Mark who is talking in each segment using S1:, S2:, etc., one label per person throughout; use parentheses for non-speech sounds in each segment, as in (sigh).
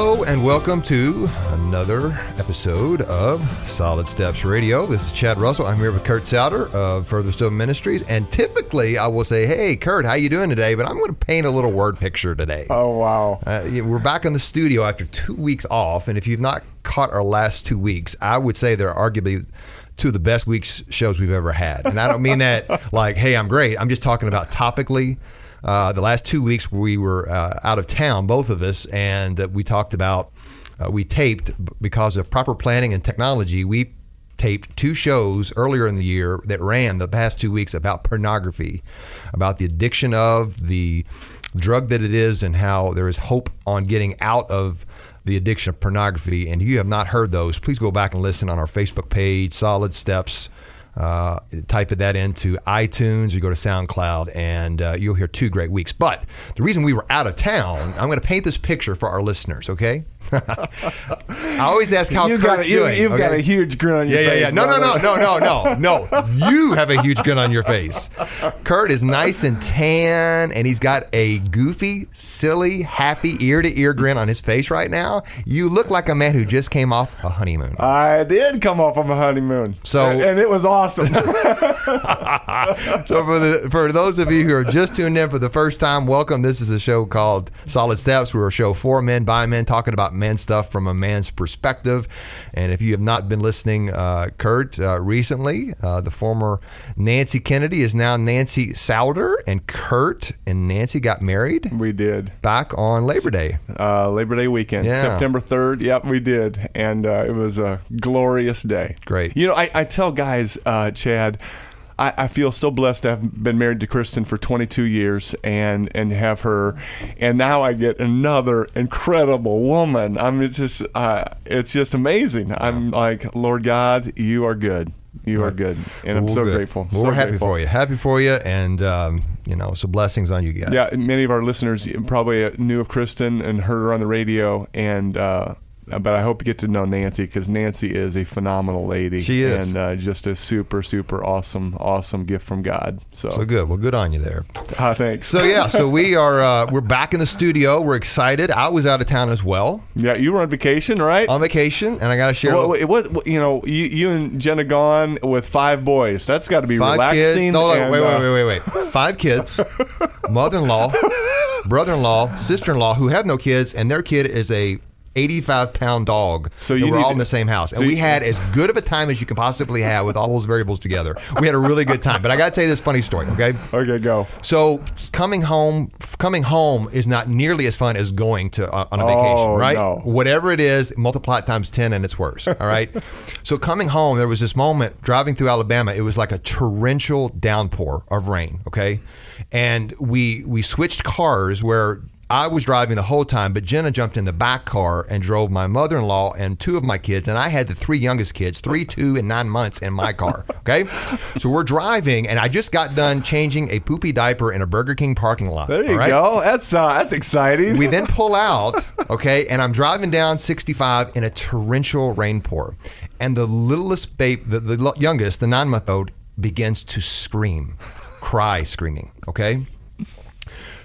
S1: Hello and welcome to another episode of Solid Steps Radio. This is Chad Russell. I'm here with Kurt Souter of Further Stone Ministries, and typically I will say, "Hey, Kurt, how you doing today?" But I'm going to paint a little word picture today.
S2: Oh wow!
S1: Uh, we're back in the studio after two weeks off, and if you've not caught our last two weeks, I would say they're arguably two of the best weeks shows we've ever had. And I don't mean that (laughs) like, "Hey, I'm great." I'm just talking about topically. Uh, the last two weeks we were uh, out of town, both of us, and we talked about, uh, we taped because of proper planning and technology. We taped two shows earlier in the year that ran the past two weeks about pornography, about the addiction of the drug that it is, and how there is hope on getting out of the addiction of pornography. And if you have not heard those, please go back and listen on our Facebook page, Solid Steps. Uh, type that into iTunes or go to SoundCloud, and uh, you'll hear two great weeks. But the reason we were out of town, I'm going to paint this picture for our listeners. Okay, (laughs) I always ask how
S2: You've,
S1: Kurt's
S2: got a, you,
S1: doing.
S2: you've got a huge grin on your
S1: Yeah, yeah,
S2: face.
S1: yeah. No, no, no, no, no, no, no. You have a huge grin on your face. Kurt is nice and tan, and he's got a goofy, silly, happy ear to ear grin on his face right now. You look like a man who just came off a honeymoon.
S2: I did come off on a honeymoon.
S1: So-
S2: and, and it was awesome. (laughs) (laughs)
S1: so for the for those of you who are just tuned in for the first time, welcome. This is a show called Solid Steps. We're a show for men by men, talking about men stuff from a man's perspective. And if you have not been listening, uh, Kurt, uh, recently, uh, the former Nancy Kennedy is now Nancy Souter, and Kurt and Nancy got married
S2: we did.
S1: back on Labor Day.
S2: Uh, Labor Day weekend,
S1: Yeah.
S2: September 3rd. Yep, we did. And uh, it was a glorious day.
S1: Great.
S2: You know, I, I tell guys, uh, Chad, I, I feel so blessed to have been married to Kristen for 22 years and, and have her. And now I get another incredible woman. I mean, it's just, uh, it's just amazing. I'm like, Lord God, you are good. You are good. And I'm
S1: Well,
S2: so
S1: good.
S2: grateful.
S1: Well,
S2: so
S1: we're happy
S2: grateful.
S1: for you. Happy for you, and um, you know, so blessings on you guys.
S2: Yeah, many of our listeners probably knew of Kristen and heard her on the radio, and uh, but I hope you get to know Nancy because Nancy is a phenomenal lady.
S1: She is.
S2: and uh, just a super, super awesome, awesome gift from God. So,
S1: So good. Well, good on you there. (laughs)
S2: ah, thanks.
S1: So yeah, so we are uh, we're back in the studio. We're excited. I was out of town as well
S2: yeah, you were on vacation, right?
S1: on vacation, and I got to share.
S2: Well,
S1: little-
S2: what, what, you know, you, you and Jenna gone with five boys. That's got to be
S1: five
S2: relaxing.
S1: kids. No,
S2: and,
S1: wait,
S2: uh,
S1: wait, wait, wait, wait. (laughs) Five kids, mother-in-law, brother-in-law, sister-in-law who have no kids, and their kid is a 85 pound dog.
S2: So you
S1: we're all
S2: to-
S1: in the same house, and
S2: so
S1: we had as good of a time as you can possibly have with all those variables together. We had a really good time. But I got to tell you this funny story. Okay.
S2: Okay, go.
S1: So coming home, f- coming home is not nearly as fun as going to uh, on a vacation,
S2: Oh,
S1: right?
S2: no.
S1: Whatever it is, multiply it times ten, and it's worse. (laughs) All right. so coming home, there was this moment driving through Alabama. It was like a torrential downpour of rain. Okay, and we we switched cars where. I was driving the whole time, but Jenna jumped in the back car and drove my mother in law and two of my kids. And I had the three youngest kids, three, two, and nine months in my car. (laughs) Okay. So we're driving, and I just got done changing a poopy diaper in a Burger King parking lot.
S2: There you
S1: right?
S2: go. That's uh, that's exciting.
S1: We then pull (laughs) out, okay, and I'm driving down 65 in a torrential rain pour. And the littlest babe, the, the youngest, the nine month old, begins to scream, cry, screaming, okay?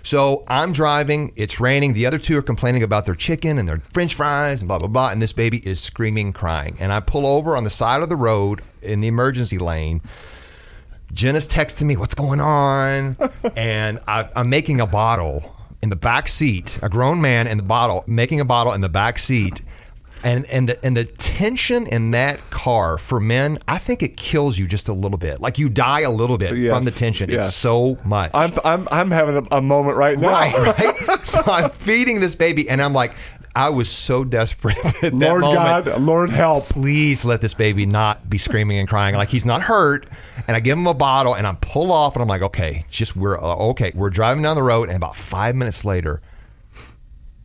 S1: So I'm driving, it's raining. The other two are complaining about their chicken and their french fries and blah, blah, blah. And this baby is screaming, crying. And I pull over on the side of the road in the emergency lane. Jenna's texting me, what's going on? (laughs) and I, I'm making a bottle in the back seat, a grown man in the bottle, making a bottle in the back seat. And, and, the, and the tension in that car for men, I think it kills you just a little bit. Like you die a little bit
S2: Yes,
S1: from the tension. It's so much.
S2: I'm I'm I'm having a, a moment right now.
S1: Right, (laughs) right. so I'm feeding this baby, and I'm like, I was so desperate (laughs) that
S2: Lord
S1: moment.
S2: God, Lord help.
S1: Please let this baby not be screaming and crying like he's not hurt. And I give him a bottle, and I pull off, and I'm like, okay, just we're uh, okay. We're driving down the road, and about five minutes later,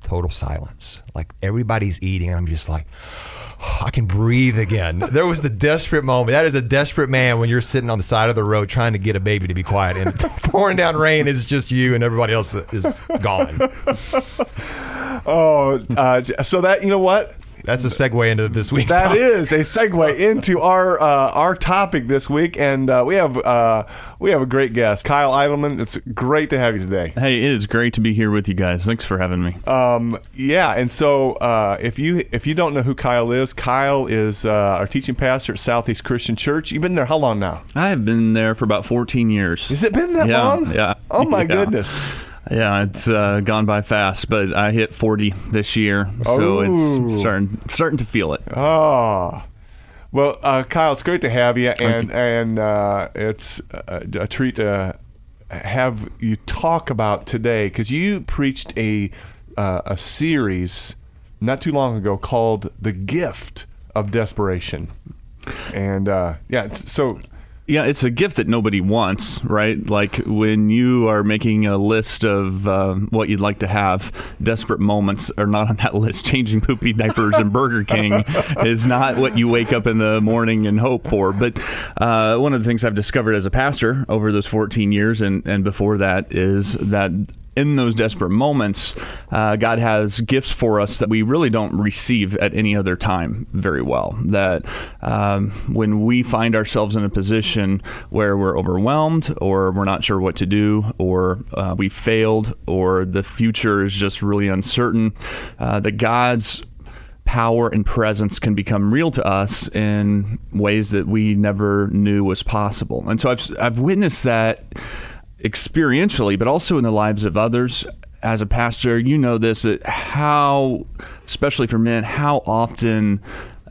S1: total silence. Like everybody's eating, and I'm just like. (sighs) I can breathe again. There was the desperate moment. That is a desperate man when you're sitting on the side of the road trying to get a baby to be quiet and (laughs) pouring down rain. It's just you and everybody else is gone. (laughs)
S2: Oh, uh, so that you know what?
S1: That's a segue into this week's.
S2: That
S1: topic.
S2: is a segue into our uh, our topic this week, and uh, we have uh, we have a great guest, Kyle Idleman. It's great to have you today.
S3: Hey, it is great to be here with you guys. Thanks for having me.
S2: Um, yeah, and so uh, if you if you don't know who Kyle is, Kyle is uh, our teaching pastor at Southeast Christian Church. You've been there how long now?
S3: I have been there for about 14 years.
S2: Has it been that
S3: Yeah,
S2: long?
S3: yeah.
S2: Oh my (laughs)
S3: Yeah.
S2: goodness.
S3: Yeah, it's uh, gone by fast, but I hit 40 this year, so
S2: Oh.
S3: it's starting starting to feel it.
S2: Oh. Well, uh, Kyle, it's great to have you, and
S3: you.
S2: and uh, it's a, a treat to have you talk about today because you preached a uh, a series not too long ago called "The Gift of Desperation," and uh, yeah, so
S3: Yeah, it's a gift that nobody wants, right? Like when you are making a list of um, what you'd like to have, desperate moments are not on that (laughs) list. Changing poopy diapers and Burger King is not what you wake up in the morning and hope for. But uh, one of the things I've discovered as a pastor over those 14 years and, and before that is that in those desperate moments, uh, God has gifts for us that we really don't receive at any other time very well. That um, when we find ourselves in a position where we're overwhelmed, or we're not sure what to do, or uh, we failed, or the future is just really uncertain, uh, that God's power and presence can become real to us in ways that we never knew was possible. And so I've I've witnessed that experientially, but also in the lives of others. As a pastor, you know this how, especially for men, how often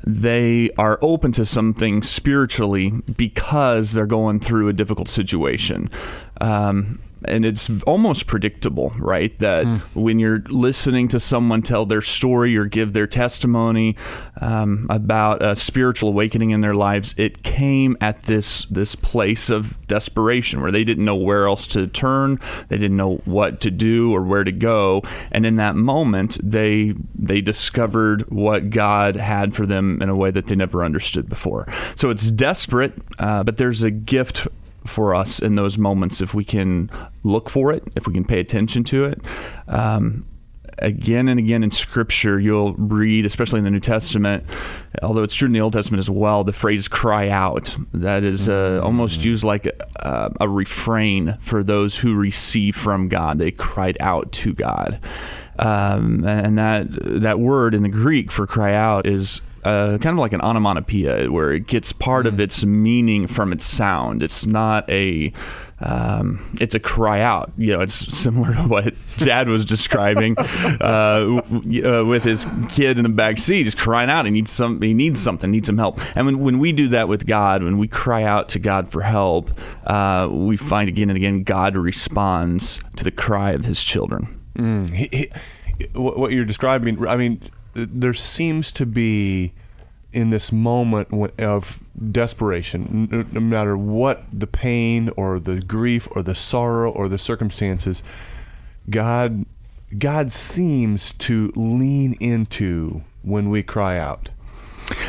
S3: they are open to something spiritually because they're going through a difficult situation. Um, and it's almost predictable, right? That when you're listening to someone tell their story or give their testimony um, about a spiritual awakening in their lives, it came at this this place of desperation where they didn't know where else to turn, they didn't know what to do or where to go, and in that moment, they they discovered what God had for them in a way that they never understood before. So it's desperate, uh, but there's a gift for us in those moments if we can look for it, if we can pay attention to it. Um, again and again in Scripture, you'll read, especially in the New Testament, although it's true in the Old Testament as well, the phrase "cry out." That is uh, almost used like a, a refrain for those who receive from God. They cried out to God. Um, and that that word in the Greek for cry out is uh, kind of like an onomatopoeia, where it gets part of its meaning from its sound. It's not a um, it's a cry out. You know, it's similar to what (laughs) Chad was describing uh, uh, with his kid in the back seat, just crying out. He needs some. He needs something. Needs some help. And when when we do that with God, when we cry out to God for help, uh, we find again and again God responds to the cry of His children.
S2: Mm, he, he, what you're describing, I mean, there seems to be in this moment of desperation, no matter what the pain or the grief or the sorrow or the circumstances, God, God seems to lean into when we cry out.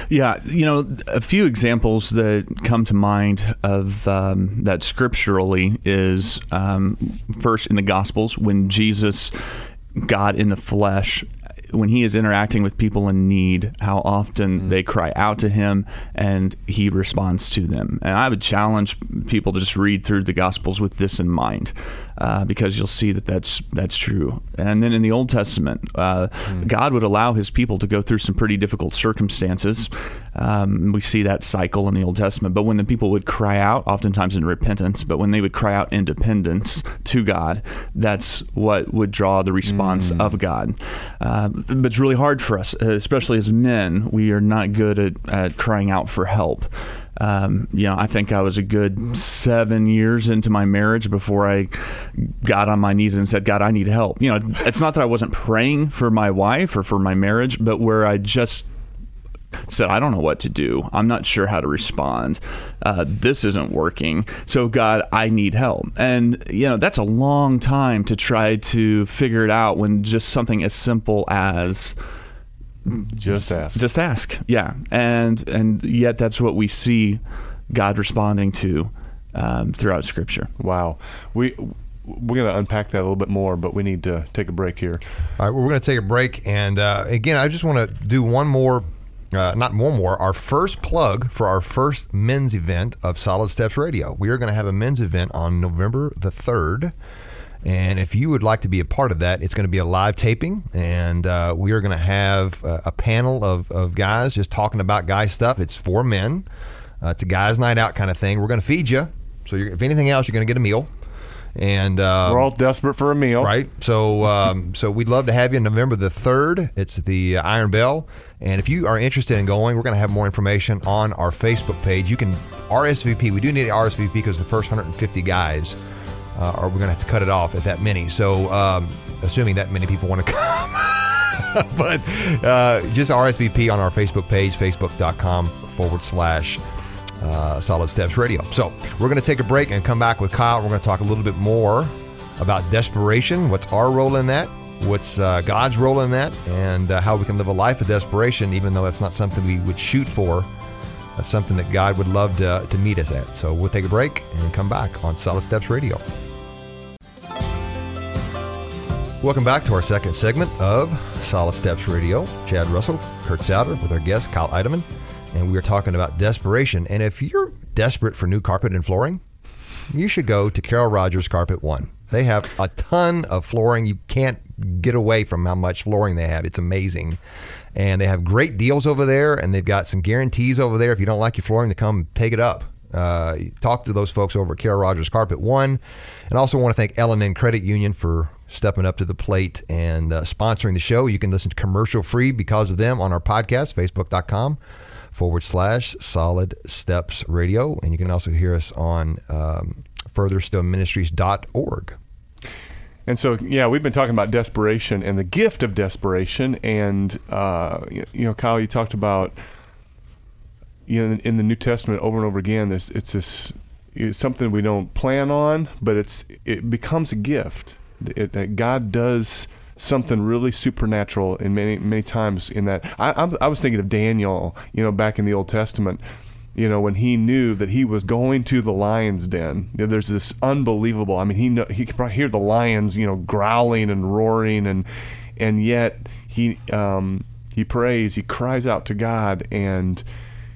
S3: Yeah, you know, a few examples that come to mind of um, that scripturally is um, first in the Gospels when Jesus, God in the flesh, when he is interacting with people in need, how often they cry out to him and he responds to them. And I would challenge people to just read through the Gospels with this in mind, uh, because you'll see that that's that's true. And then in the Old Testament, uh, God would allow His people to go through some pretty difficult circumstances. Um, we see that cycle in the Old Testament. But when the people would cry out, oftentimes in repentance, but when they would cry out in dependence to God, that's what would draw the response of God. Uh, but it's really hard for us, especially as men. We are not good at, at crying out for help. Um, you know, I think I was a good seven years into my marriage before I got on my knees and said, God, I need help. You know, it's not that I wasn't praying for my wife or for my marriage, but where I just said, I don't know what to do. I'm not sure how to respond. Uh, this isn't working. So, God, I need help. And, you know, that's a long time to try to figure it out when just something as simple as
S2: Just ask.
S3: just ask. Yeah. And, and yet that's what we see God responding to um, throughout Scripture.
S2: Wow. We we're going to unpack that a little bit more, but we need to take a break here.
S1: All right, well, we're going to take a break, and uh, again, I just want to do one more, uh, not one more, our first plug for our first men's event of Solid Steps Radio. We are going to have a men's event on November the third. And if you would like to be a part of that, it's going to be a live taping, and uh, we are going to have a, a panel of, of guys just talking about guy stuff. It's for men. Uh, it's a guys' night out kind of thing. We're going to feed you. So if anything else, you're going to get a meal. And uh,
S2: We're all desperate for a meal.
S1: right? So, um, so we'd love to have you November the third. It's the Iron Bell, and if you are interested in going, we're going to have more information on our Facebook page. You can RSVP. We do need RSVP because the first 150 guys uh, are we're going to have to cut it off at that many. So, um, assuming that many people want to (laughs) come. but uh, just RSVP on our Facebook page, facebook.com forward slash uh, Solid Steps Radio. So we're going to take a break and come back with Kyle. We're going to talk a little bit more about desperation. What's our role in that? What's uh, God's role in that? And uh, how we can live a life of desperation, even though that's not something we would shoot for. That's something that God would love to, to meet us at. So we'll take a break and come back on Solid Steps Radio. Welcome back to our second segment of Solid Steps Radio. Chad Russell, Kurt Souter with our guest Kyle Idleman, and we are talking about desperation. And if you're desperate for new carpet and flooring, you should go to Carol Rogers Carpet One. They have a ton of flooring. You can't get away from how much flooring they have. It's amazing. And they have great deals over there, and they've got some guarantees over there. If you don't like your flooring, to come take it up. Uh, talk to those folks over at Carol Rogers Carpet One. And also want to thank L&N Credit Union for stepping up to the plate and uh, sponsoring the show. You can listen to commercial free because of them on our podcast, facebook.com forward slash solid steps radio. And you can also hear us on um, furtherstoneministries.org.
S2: And so, yeah, we've been talking about desperation and the gift of desperation. And, uh, you you know, Kyle, you talked about, you know, in the New Testament over and over again, this, it's this, it's something we don't plan on, but it's, it becomes a gift. It, that God does something really supernatural in many, many times in that. I, I'm- I was thinking of Daniel, you know, back in the Old Testament you know, when he knew that he was going to the lion's den. There's this unbelievable. I mean, he know, he could probably hear the lions, you know, growling and roaring, and and yet he um, he prays, he cries out to God, and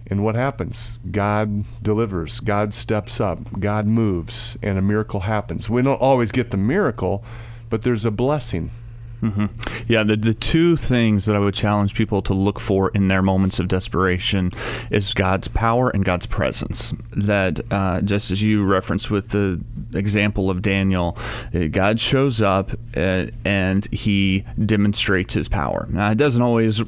S2: and what happens? God delivers. God steps up. God moves, and a miracle happens. We don't always get the miracle, but there's a blessing.
S3: Yeah, the, the two things that I would challenge people to look for in their moments of desperation is God's power and God's presence. That, uh, just as you referenced with the example of Daniel, uh, God shows up uh, and he demonstrates his power. Now, it doesn't always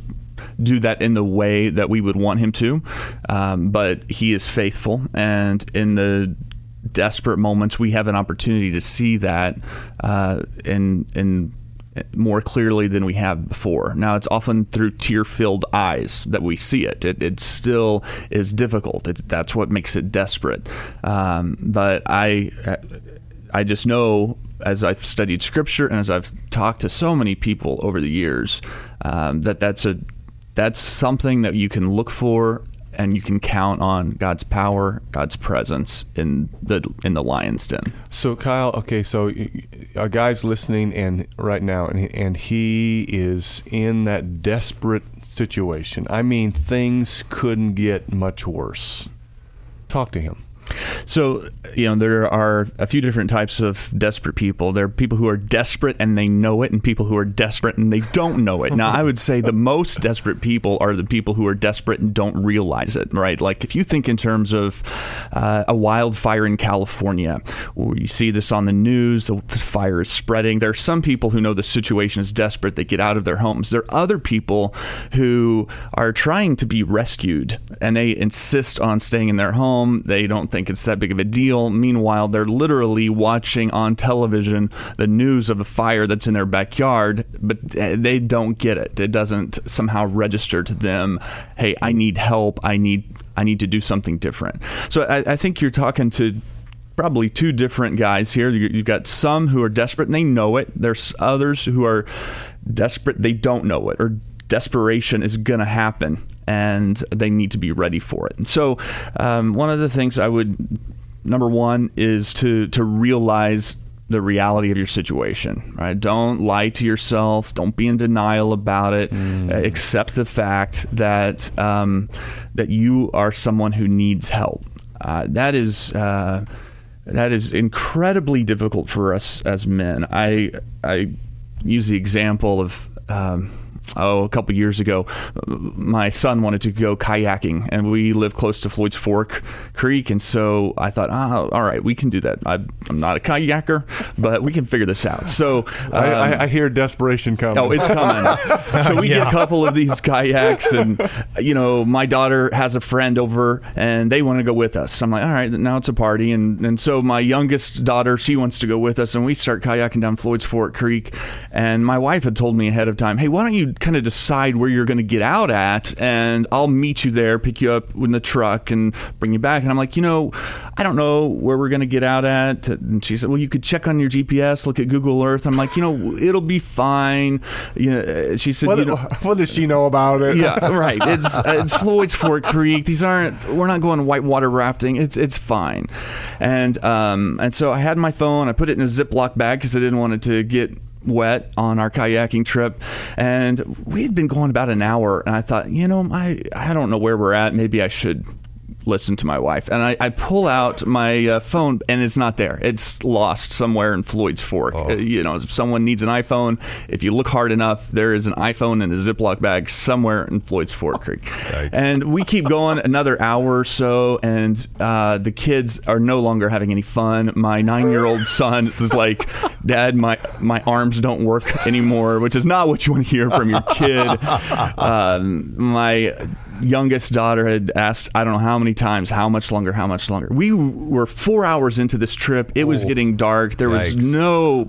S3: do that in the way that we would want him to, um, but he is faithful. And in the desperate moments, we have an opportunity to see that uh, in in more clearly than we have before. Now, it's often through tear-filled eyes that we see it. It, it still is difficult. It, that's what makes it desperate. Um, but I, I just know as I've studied Scripture and as I've talked to so many people over the years, um, that that's a that's something that you can look for and you can count on God's power, God's presence in the in the lion's den.
S2: So Kyle, okay, so a guy's listening and right now, and he, and he is in that desperate situation. I mean, things couldn't get much worse. Talk to him.
S3: So, you know, there are a few different types of desperate people. There are people who are desperate and they know it, and people who are desperate and they don't know it. Now, I would say the most desperate people are the people who are desperate and don't realize it, right? Like if you think in terms of uh, a wildfire in California, where you see this on the news, the fire is spreading. There are some people who know the situation is desperate, they get out of their homes. There are other people who are trying to be rescued and they insist on staying in their home. They don't think it's that big of a deal. Meanwhile, they're literally watching on television the news of a fire that's in their backyard, but eh, they don't get it. It doesn't somehow register to them, hey, I need help. I need I need to do something different. So I, I think you're talking to probably two different guys here. You- You've got some who are desperate and they know it. There's others who are desperate, they don't know it, or desperation is going to happen and they need to be ready for it. And so, um, one of the things I would, number one, is to to realize the reality of your situation. Right? Don't lie to yourself. Don't be in denial about it. Uh, accept the fact that um, that you are someone who needs help. Uh, that is. Uh, that is incredibly difficult for us as men. I I use the example of um, oh, a couple years ago, my son wanted to go kayaking, and we live close to Floyd's Fork Creek, and so I thought, oh, all right, we can do that. I, am not a kayaker, but we can figure this out. So um,
S2: I, I, I, hear desperation coming.
S3: Oh, it's coming. so we yeah. get a couple of these kayaks, and you know, my daughter has a friend over, and they want to go with us. So I'm like, all right, now it's a party, and and so my youngest daughter, she wants to go with us, and we start kayaking down Floyd's Fork Creek, and my wife had told me ahead of time, hey, why don't you kind of decide where you're going to get out at, and I'll meet you there, pick you up in the truck, and bring you back. And I'm like, you know, I don't know where we're going to get out at. And she said, well, you could check on your GPS, look at Google Earth. I'm like, you know, (laughs) it'll be fine. You know, she said,
S2: what,
S3: you know, (laughs)
S2: what does she know about it?
S3: yeah, right. It's it's Floyd's Fork Creek. These aren't. We're not going whitewater rafting. It's it's fine. And um and so I had my phone. I put it in a Ziploc bag because I didn't want it to get wet on our kayaking trip, and we had been going about an hour. And I thought, you know, I I don't know where we're at. Maybe I should listen to my wife. And I, I pull out my uh, phone, and it's not there. It's lost somewhere in Floyd's Fork. Oh. Uh, you know, if someone needs an iPhone, if you look hard enough, there is an iPhone in a Ziploc bag somewhere in Floyd's Fork Creek. And we keep going another hour or so, and uh, the kids are no longer having any fun. My nine-year-old son is like, "Dad, my my arms don't work anymore," which is not what you want to hear from your kid. (laughs) Um, my youngest daughter had asked, I don't know how many times, how much longer, how much longer. We were four hours into this trip. It was oh, getting dark. There was no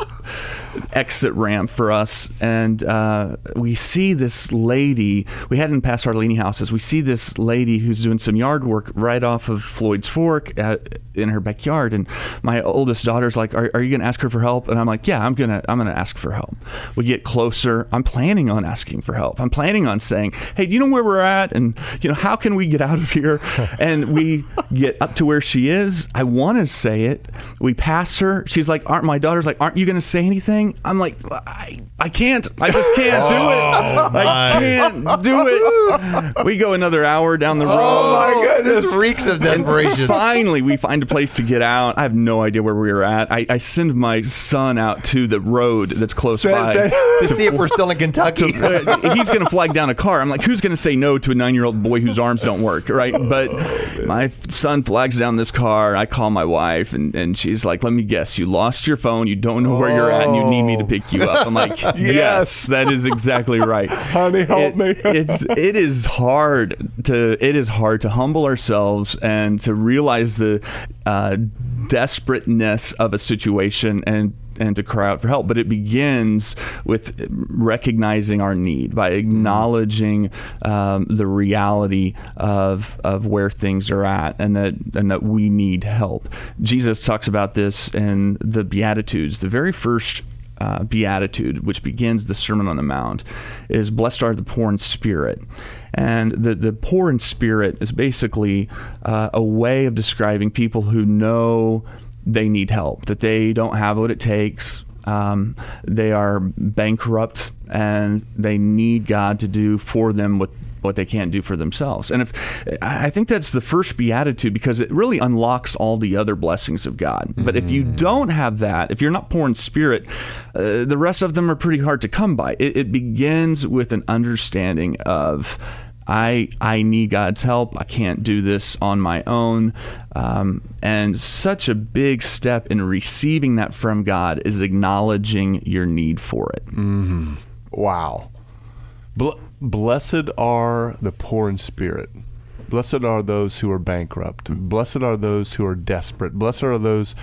S3: exit ramp for us, and uh, we see this lady. We hadn't passed Harlini houses. We see this lady who's doing some yard work right off of Floyd's Fork at, in her backyard. And my oldest daughter's like, "Are, are you going to ask her for help?" And I'm like, "Yeah, I'm gonna I'm gonna ask for help." We get closer. I'm planning on asking for help. I'm planning on saying, "Hey, do you know where we're at?" And you know, how can we get out of here? (laughs) and we get up to where she is. I want to say it. We pass her. She's like, "Aren't my daughter's like, aren't you going to say anything?" I'm like, I, I can't. I just can't do it. (laughs) Oh, I can't do it. We go another hour down the road.
S1: Oh my goodness! This reeks of desperation.
S3: Finally, we find a place to get out. I have no idea where we were at. I, I send my son out to the road that's close say, by
S1: say, to, (laughs) to, see if we're still in Kentucky.
S3: To, uh, he's going to flag down a car. I'm like, who's going to say no to a nine year old boy whose arms don't work, right? But my son flags down this car. I call my wife, and, and she's like, let me guess, you lost your phone. You don't know where you're at, and you need me to pick you up. I'm like, (laughs) yes, yes that is exactly right. (laughs)
S2: Honey, help
S3: it,
S2: me. (laughs)
S3: it's it is hard to it is hard to humble ourselves and to realize the uh, desperateness of a situation and and to cry out for help. But it begins with recognizing our need by acknowledging um, the reality of of where things are at, and that and that we need help. Jesus talks about this in the Beatitudes, the very first. Uh, beatitude, which begins the Sermon on the Mount, is blessed are the poor in spirit. And the, the poor in spirit is basically uh, a way of describing people who know they need help, that they don't have what it takes. Um, they are bankrupt and they need God to do for them what what they can't do for themselves. And if I think that's the first beatitude because it really unlocks all the other blessings of God. Mm-hmm. But if you mm. don't have that, if you're not poor in spirit, uh, the rest of them are pretty hard to come by. It, it begins with an understanding of I I need God's help. I can't do this on my own. Um, and such a big step in receiving that from God is acknowledging your need for it.
S2: Mm-hmm. Wow. blessed are the poor in spirit. Blessed are those who are bankrupt. Blessed are those who are desperate. Blessed are those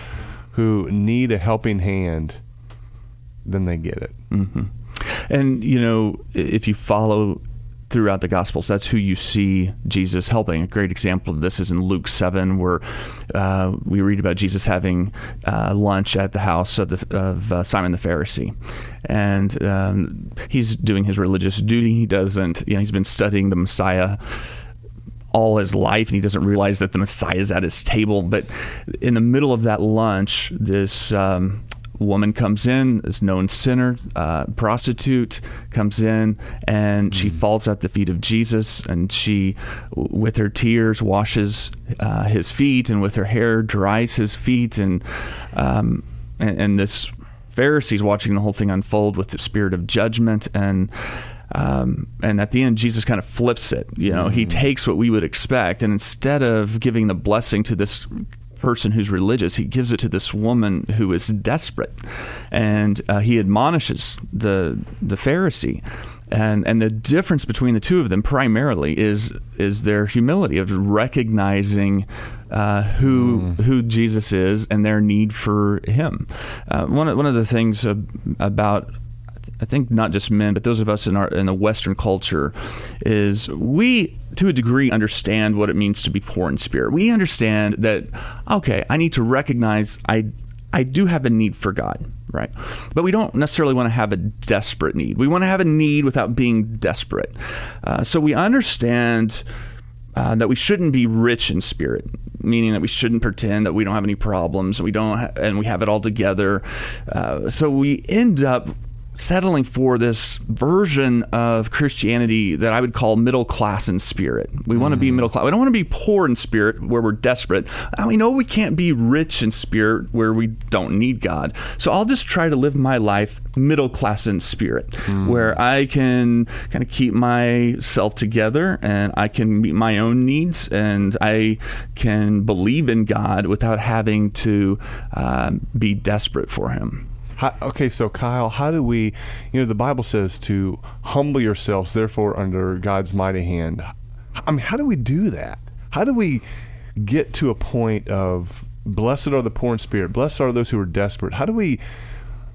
S2: who need a helping hand. Then they get it.
S3: Mm-hmm. And you know, if you follow throughout the Gospels. That's who you see Jesus helping. A great example of this is in Luke 7, where uh, we read about Jesus having uh, lunch at the house of, the, of uh, Simon the Pharisee. And um, he's doing his religious duty. He doesn't, you know, he's been studying the Messiah all his life and he doesn't realize that the Messiah is at his table. But in the middle of that lunch, this um, woman comes in, this known sinner, uh, prostitute, comes in, and she falls at the feet of Jesus, and she, with her tears, washes uh, his feet, and with her hair dries his feet, and um, and, and this Pharisees watching the whole thing unfold with the spirit of judgment and. Um, and at the end, Jesus kind of flips it. You know, he takes what we would expect, and instead of giving the blessing to this person who's religious, he gives it to this woman who is desperate, and uh, he admonishes the the Pharisee. And, and the difference between the two of them primarily is is their humility of recognizing uh, who who Jesus is and their need for Him. Uh, one of, one of the things about I think not just men, but those of us in our in the Western culture, is we to a degree understand what it means to be poor in spirit. We understand that okay, I need to recognize I I do have a need for God, right? But we don't necessarily want to have a desperate need. We want to have a need without being desperate. Uh, so we understand. Uh, that we shouldn't be rich in spirit, meaning that we shouldn't pretend that we don't have any problems, we don't, ha- and we have it all together. Uh, so we end up settling for this version of Christianity that I would call middle class in spirit. We want to be mm. middle class. We don't want to be poor in spirit where we're desperate. And we know we can't be rich in spirit where we don't need God. So I'll just try to live my life middle class in spirit, mm. where I can kind of keep myself together and I can meet my own needs and I can believe in God without having to um, be desperate for Him.
S2: How, okay, so Kyle, how do we, you know, the Bible says to humble yourselves, therefore, under God's mighty hand. I mean, how do we do that? How do we get to a point of blessed are the poor in spirit, blessed are those who are desperate? How do we,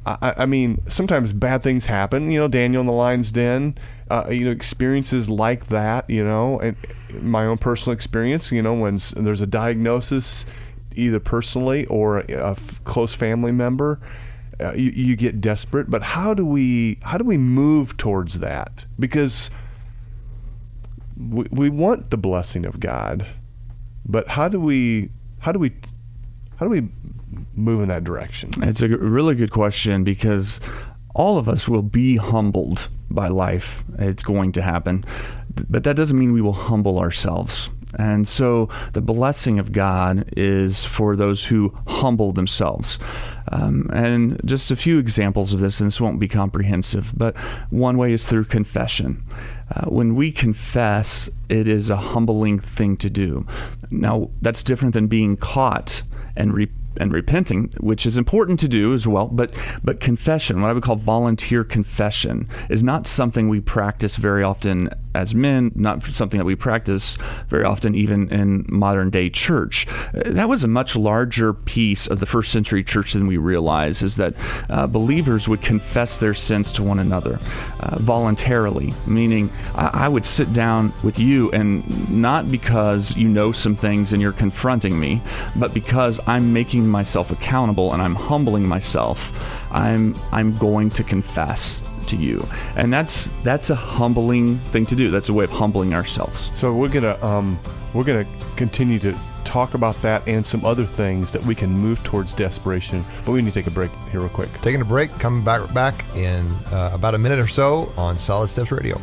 S2: I, I mean, sometimes bad things happen, you know, Daniel in the lion's den, uh, you know, experiences like that, you know, and my own personal experience, you know, when there's a diagnosis, either personally or a, close family member, uh, you, you get desperate. But how do we how do we move towards that? Because we, we want the blessing of God, but how do we how do we how do we move in that direction?
S3: It's a really good question because all of us will be humbled by life. It's going to happen. But that doesn't mean we will humble ourselves. And so the blessing of God is for those who humble themselves. Um, and just a few examples of this, and this won't be comprehensive, but one way is through confession. Uh, when we confess, it is a humbling thing to do. Now, that's different than being caught and re- and repenting, which is important to do as well. But but confession, what I would call volunteer confession, is not something we practice very often as men. Not something that we practice very often even in modern day church. That was a much larger piece of the first century church than we realize. Is that uh, believers would confess their sins to one another uh, voluntarily, meaning I, I would sit down with you and not because you know some things and you're confronting me, but because I'm making myself accountable and I'm humbling myself, I'm I'm going to confess to you. And that's that's a humbling thing to do. That's a way of humbling ourselves.
S2: So we're gonna um, we're gonna continue to talk about that and some other things that we can move towards desperation. But we need to take a break here real quick.
S1: Taking a break, coming back back in uh, about a minute or so on Solid Steps Radio.